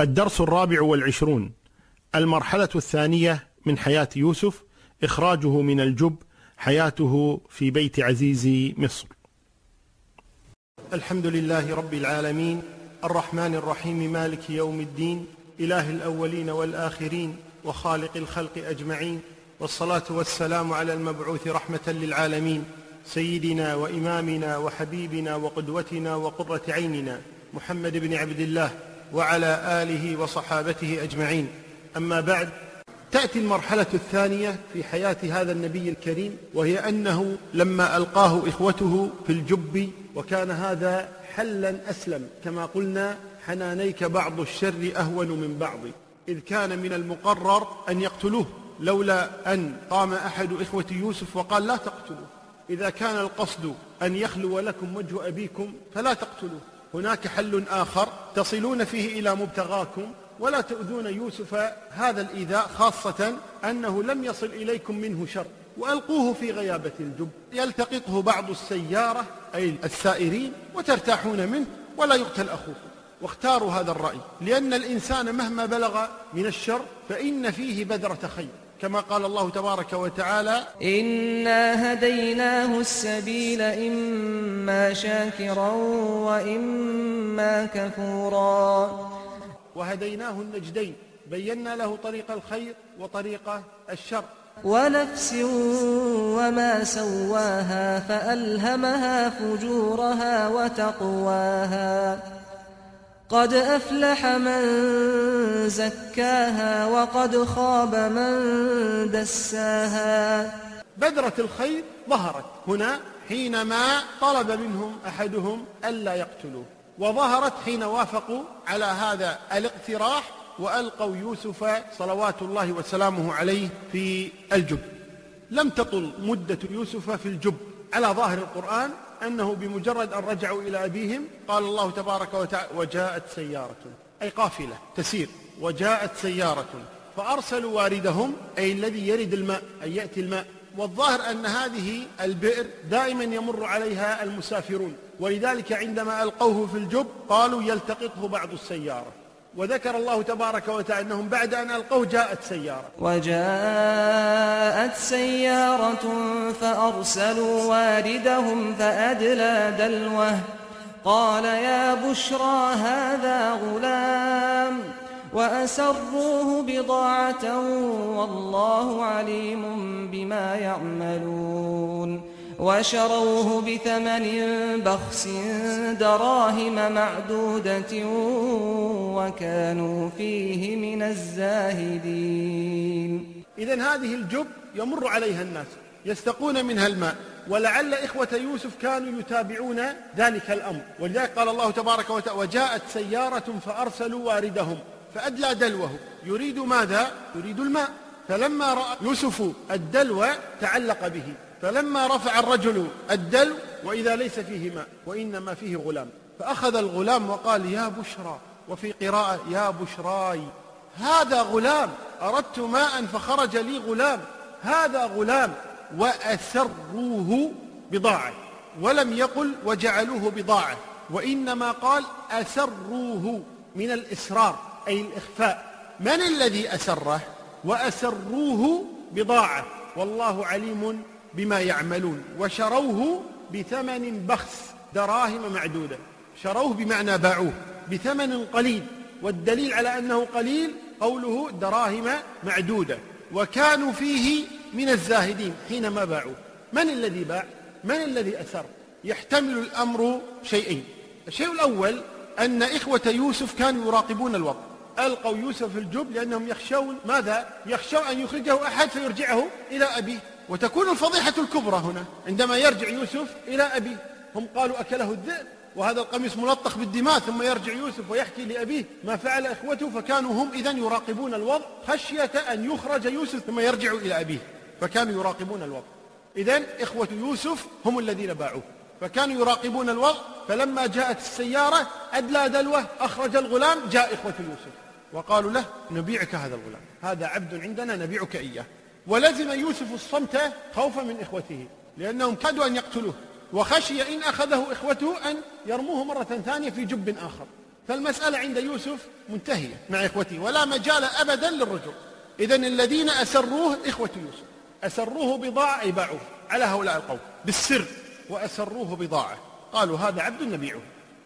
الدرس الرابع والعشرون. المرحلة الثانية من حياة يوسف إخراجه من الجب حياته في بيت عزيز مصر. الحمد لله رب العالمين الرحمن الرحيم مالك يوم الدين إله الأولين والآخرين وخالق الخلق أجمعين والصلاة والسلام على المبعوث رحمة للعالمين سيدنا وإمامنا وحبيبنا وقدوتنا وقرة عيننا محمد بن عبد الله وعلى آله وصحابته أجمعين. أما بعد تأتي المرحلة الثانية في حياة هذا النبي الكريم وهي أنه لما ألقاه إخوته في الجب وكان هذا حلا أسلم. كما قلنا حنانيك بعض الشر أهون من بعض. إذ كان من المقرر أن يقتلوه لولا أن قام أحد إخوة يوسف وقال لا تقتلوه. إذا كان القصد أن يخلو لكم وجه أبيكم فلا تقتلوه. هناك حل آخر تصلون فيه إلى مبتغاكم ولا تؤذون يوسف هذا الإيذاء خاصة أنه لم يصل إليكم منه شر وألقوه في غيابة الجب يلتقطه بعض السيارة أي السائرين وترتاحون منه ولا يقتل أخوكم. واختاروا هذا الرأي لأن الإنسان مهما بلغ من الشر فإن فيه بذرة خير. كما قال الله تبارك وتعالى إنا هديناه السبيل إما شاكرا وإما كفورا. وهديناه النجدين بينا له طريق الخير وطريق الشر. ونفس وما سواها فألهمها فجورها وتقواها. قد أفلح من زكاها وقد خاب من دساها. بذرة الخير ظهرت هنا حينما طلب منهم أحدهم ألا يقتلوه وظهرت حين وافقوا على هذا الاقتراح وألقوا يوسف صلوات الله وسلامه عليه في الجب. لم تطل مدة يوسف في الجب على ظاهر القرآن أنه بمجرد أن رجعوا إلى أبيهم قال الله تبارك وتعالى وجاءت سيارة أي قافلة تسير وجاءت سيارة فأرسلوا واردهم أي الذي يرد الماء أي يأتي الماء. والظاهر أن هذه البئر دائما يمر عليها المسافرون ولذلك عندما ألقوه في الجب قالوا يلتقطه بعض السيارة. وذكر الله تبارك وتعالى أنهم بعد أن ألقوه جاءت سيارة. وجاءت سيارة فأرسلوا واردهم فأدلى دلوه. قال يا بشرى هذا غلام وأسروه بضاعة والله عليم بما يعملون. وشروه بثمن بخس دراهم معدودة وكانوا فيه من الزاهدين. إذا هذه الجب يمر عليها الناس يستقون منها الماء ولعل إخوة يوسف كانوا يتابعون ذلك الأمر. ولذلك قال الله تبارك وتعالى وجاءت سيارة فأرسلوا واردهم فأدلى دلوه. يريد ماذا؟ يريد الماء. فلما رأى يوسف الدلو تعلق به. فلما رفع الرجل الدلو وإذا ليس فيه ماء وإنما فيه غلام فأخذ الغلام وقال يا بشرى وفي قراءة يا بشراي هذا غلام أردت ماء فخرج لي غلام هذا غلام وأسروه بضاعة ولم يقل وجعلوه بضاعة وإنما قال أسروه من الإسرار أي الإخفاء. من الذي أسره؟ وأسروه بضاعة والله عليم بما يعملون وشروه بثمن بخس دراهم معدودة. شروه بمعنى باعوه بثمن قليل. والدليل على أنه قليل قوله دراهم معدودة. وكانوا فيه من الزاهدين حينما باعوه. من الذي باع؟ من الذي أسر؟ يحتمل الأمر شيئين. الشيء الأول أن إخوة يوسف كانوا يراقبون الوضع ألقوا يوسف في الجب لأنهم يخشون ماذا؟ يخشون أن يخرجه أحد فيرجعه إلى أبيه. وتكون الفضيحة الكبرى هنا عندما يرجع يوسف إلى أبيه. هم قالوا أكله الذئب وهذا القميص ملطخ بالدماء ثم يرجع يوسف ويحكي لأبيه ما فعل إخوته فكانوا هم إذا يراقبون الوضع خشية أن يخرج يوسف ثم يرجع إلى أبيه. فكانوا يراقبون الوضع. إذا إخوة يوسف هم الذين باعوه. فكانوا يراقبون الوضع فلما جاءت السيارة أدلى دلوة أخرج الغلام جاء إخوة يوسف. وقالوا له نبيعك هذا الغلام. هذا عبد عندنا نبيعك إياه. ولزم يوسف الصمت خوفا من إخوته لأنهم كادوا أن يقتلوه وخشي إن أخذه إخوته أن يرموه مرة ثانية في جب آخر. فالمسألة عند يوسف منتهية مع إخوته ولا مجال أبدا للرجوع. إذا الذين أسروه إخوة يوسف أسروه بضاعة أي باعوه على هؤلاء القوم بالسر وأسروه بضاعة. قالوا هذا عبد نبيعه.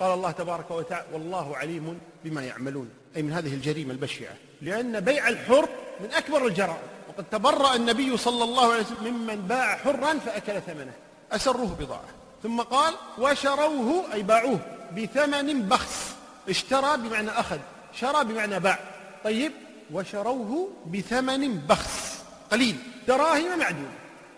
قال الله تبارك وتعالى والله عليم بما يعملون أي من هذه الجريمة البشعة لأن بيع الحر من أكبر الجرائم. وقد تبرأ النبي صلى الله عليه وسلم ممن باع حرا فأكل ثمنه أسروه بضاعة. ثم قال وشروه أي باعوه بثمن بخس. اشترى بمعنى أخذ شرى بمعنى باع. طيب وشروه بثمن بخس. قليل. دراهم معدودة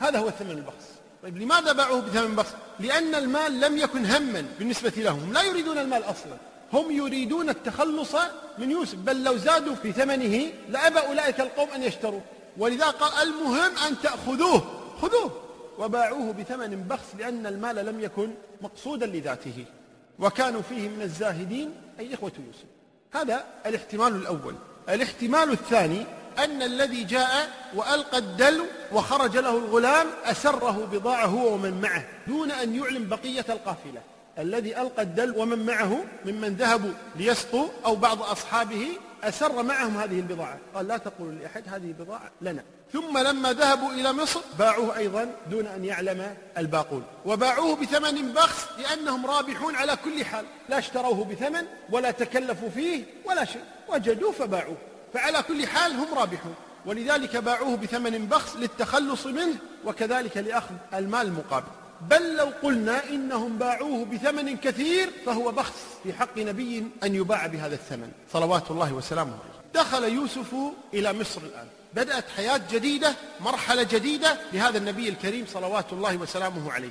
هذا هو الثمن البخس. طيب لماذا باعوه بثمن بخس؟ لأن المال لم يكن هما بالنسبة لهم. هم لا يريدون المال أصلا. هم يريدون التخلص من يوسف. بل لو زادوا في ثمنه لأبى أولئك القوم أن يشتروه ولذا قال المهم أن تأخذوه خذوه وباعوه بثمن بخس لأن المال لم يكن مقصودا لذاته. وكانوا فيه من الزاهدين أي إخوة يوسف. هذا الاحتمال الأول. الاحتمال الثاني أن الذي جاء وألقى الدلو وخرج له الغلام أسره بضاعة هو ومن معه دون أن يعلم بقية القافلة. الذي ألقى الدلو ومن معه ممن ذهبوا ليسقوا أو بعض أصحابه أسر معهم هذه البضاعة. قال لا تقولوا لأحد هذه بضاعة لنا. ثم لما ذهبوا إلى مصر باعوه أيضا دون أن يعلم الباقون. وباعوه بثمن بخس لأنهم رابحون على كل حال. لا اشتروه بثمن ولا تكلفوا فيه ولا شيء. وجدوه فباعوه. فعلى كل حال هم رابحون. ولذلك باعوه بثمن بخس للتخلص منه وكذلك لأخذ المال المقابل بل لو قلنا إنهم باعوه بثمن كثير فهو بخس في حق نبي أن يباع بهذا الثمن. صلوات الله وسلامه عليه. دخل يوسف إلى مصر الآن. بدأت حياة جديدة مرحلة جديدة لهذا النبي الكريم صلوات الله وسلامه عليه.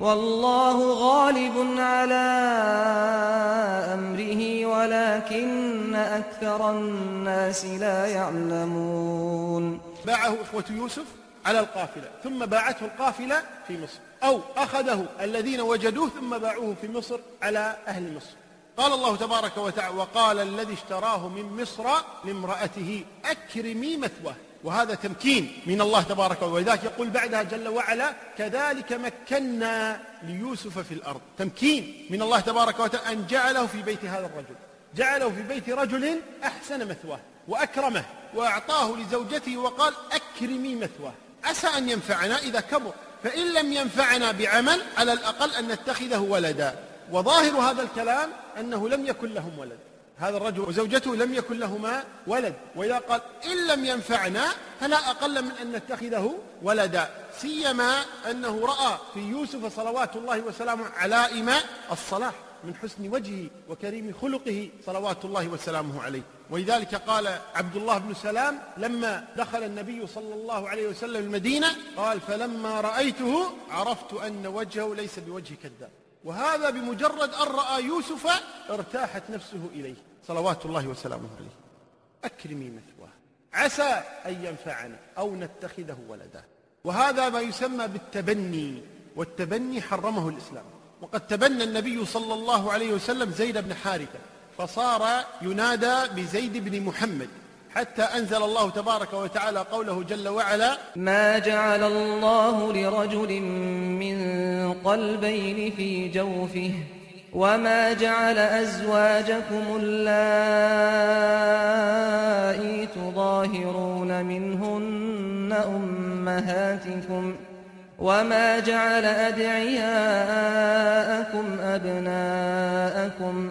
والله غالب على أمره ولكن أكثر الناس لا يعلمون. باعه إخوة يوسف على القافلة ثم باعته القافلة في مصر. أو أخذه الذين وجدوه ثم باعوه في مصر على أهل مصر. قال الله تبارك وتعالى وقال الذي اشتراه من مصر لامرأته أكرمي مثواه. وهذا تمكين من الله تبارك وتعالى. ولذلك يقول بعدها جل وعلا كذلك مكنا ليوسف في الأرض. تمكين من الله تبارك وتعالى أن جعله في بيت هذا الرجل. جعله في بيت رجل أحسن مثواه وأكرمه وأعطاه لزوجته وقال أكرمي مثواه. عسى أن ينفعنا إذا كبر. فإن لم ينفعنا بعمل على الأقل أن نتخذه ولدا. وظاهر هذا الكلام أنه لم يكن لهم ولد. هذا الرجل وزوجته لم يكن لهما ولد وإذا قال إن لم ينفعنا فلا أقل من أن نتخذه ولدا سيما أنه رأى في يوسف صلوات الله وسلامه علائم الصلاح من حسن وجهه وكريم خلقه صلوات الله وسلامه عليه. ولذلك قال عبد الله بن سلام لما دخل النبي صلى الله عليه وسلم المدينة قال فلما رأيته عرفت أن وجهه ليس بوجه كذاب وهذا بمجرد أن رأى يوسف ارتاحت نفسه إليه. صلوات الله وسلامه عليه. أكرمي مثواه. عسى أن ينفعنا أو نتخذه ولدا. وهذا ما يسمى بالتبني. والتبني حرمه الإسلام. وقد تبنى النبي صلى الله عليه وسلم زيد بن حارثة. فصار ينادى بزيد بن محمد. حتى أنزل الله تبارك وتعالى قوله جل وعلا ما جعل الله لرجل من قلبين في جوفه وما جعل أزواجكم اللائي تظاهرون منهن أمهاتكم وما جعل أدعياءكم أبناءكم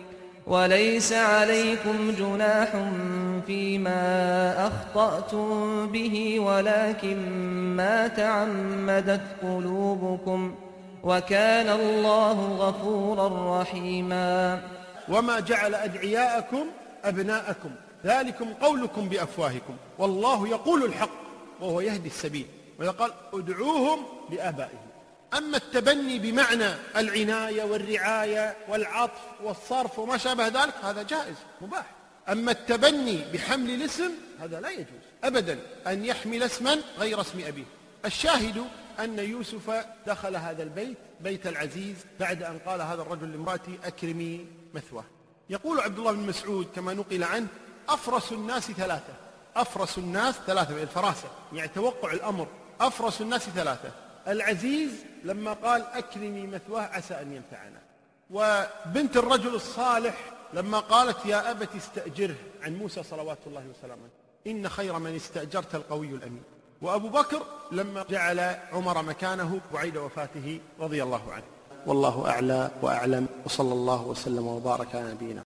وليس عليكم جناح فيما أخطأتم به ولكن ما تعمدت قلوبكم وكان الله غفورا رحيما. وما جعل أدعياءكم أبناءكم ذلكم قولكم بأفواهكم والله يقول الحق وهو يهدي السبيل وإذا قال ادعوهم لآبائهم. أما التبني بمعنى العناية والرعاية والعطف والصرف وما شابه ذلك هذا جائز مباح. أما التبني بحمل الاسم هذا لا يجوز أبدا أن يحمل اسما غير اسم أبيه. الشاهد أن يوسف دخل هذا البيت بيت العزيز بعد أن قال هذا الرجل لامرأتي أكرمي مثواه. يقول عبد الله بن مسعود كما نقل عنه أفرس الناس ثلاثة أفرس الناس ثلاثة الفراسة يعني توقع الأمر أفرس الناس ثلاثة. العزيز لما قال أكرمي مثواه عسى أن ينفعنا. وبنت الرجل الصالح لما قالت يا أبت استأجره عن موسى صلوات الله وسلامه. إن خير من استأجرت القوي الأمين. وأبو بكر لما جعل عمر مكانه بعيد وفاته رضي الله عنه. والله أعلى وأعلم. وصلى الله وسلم وبارك على نبينا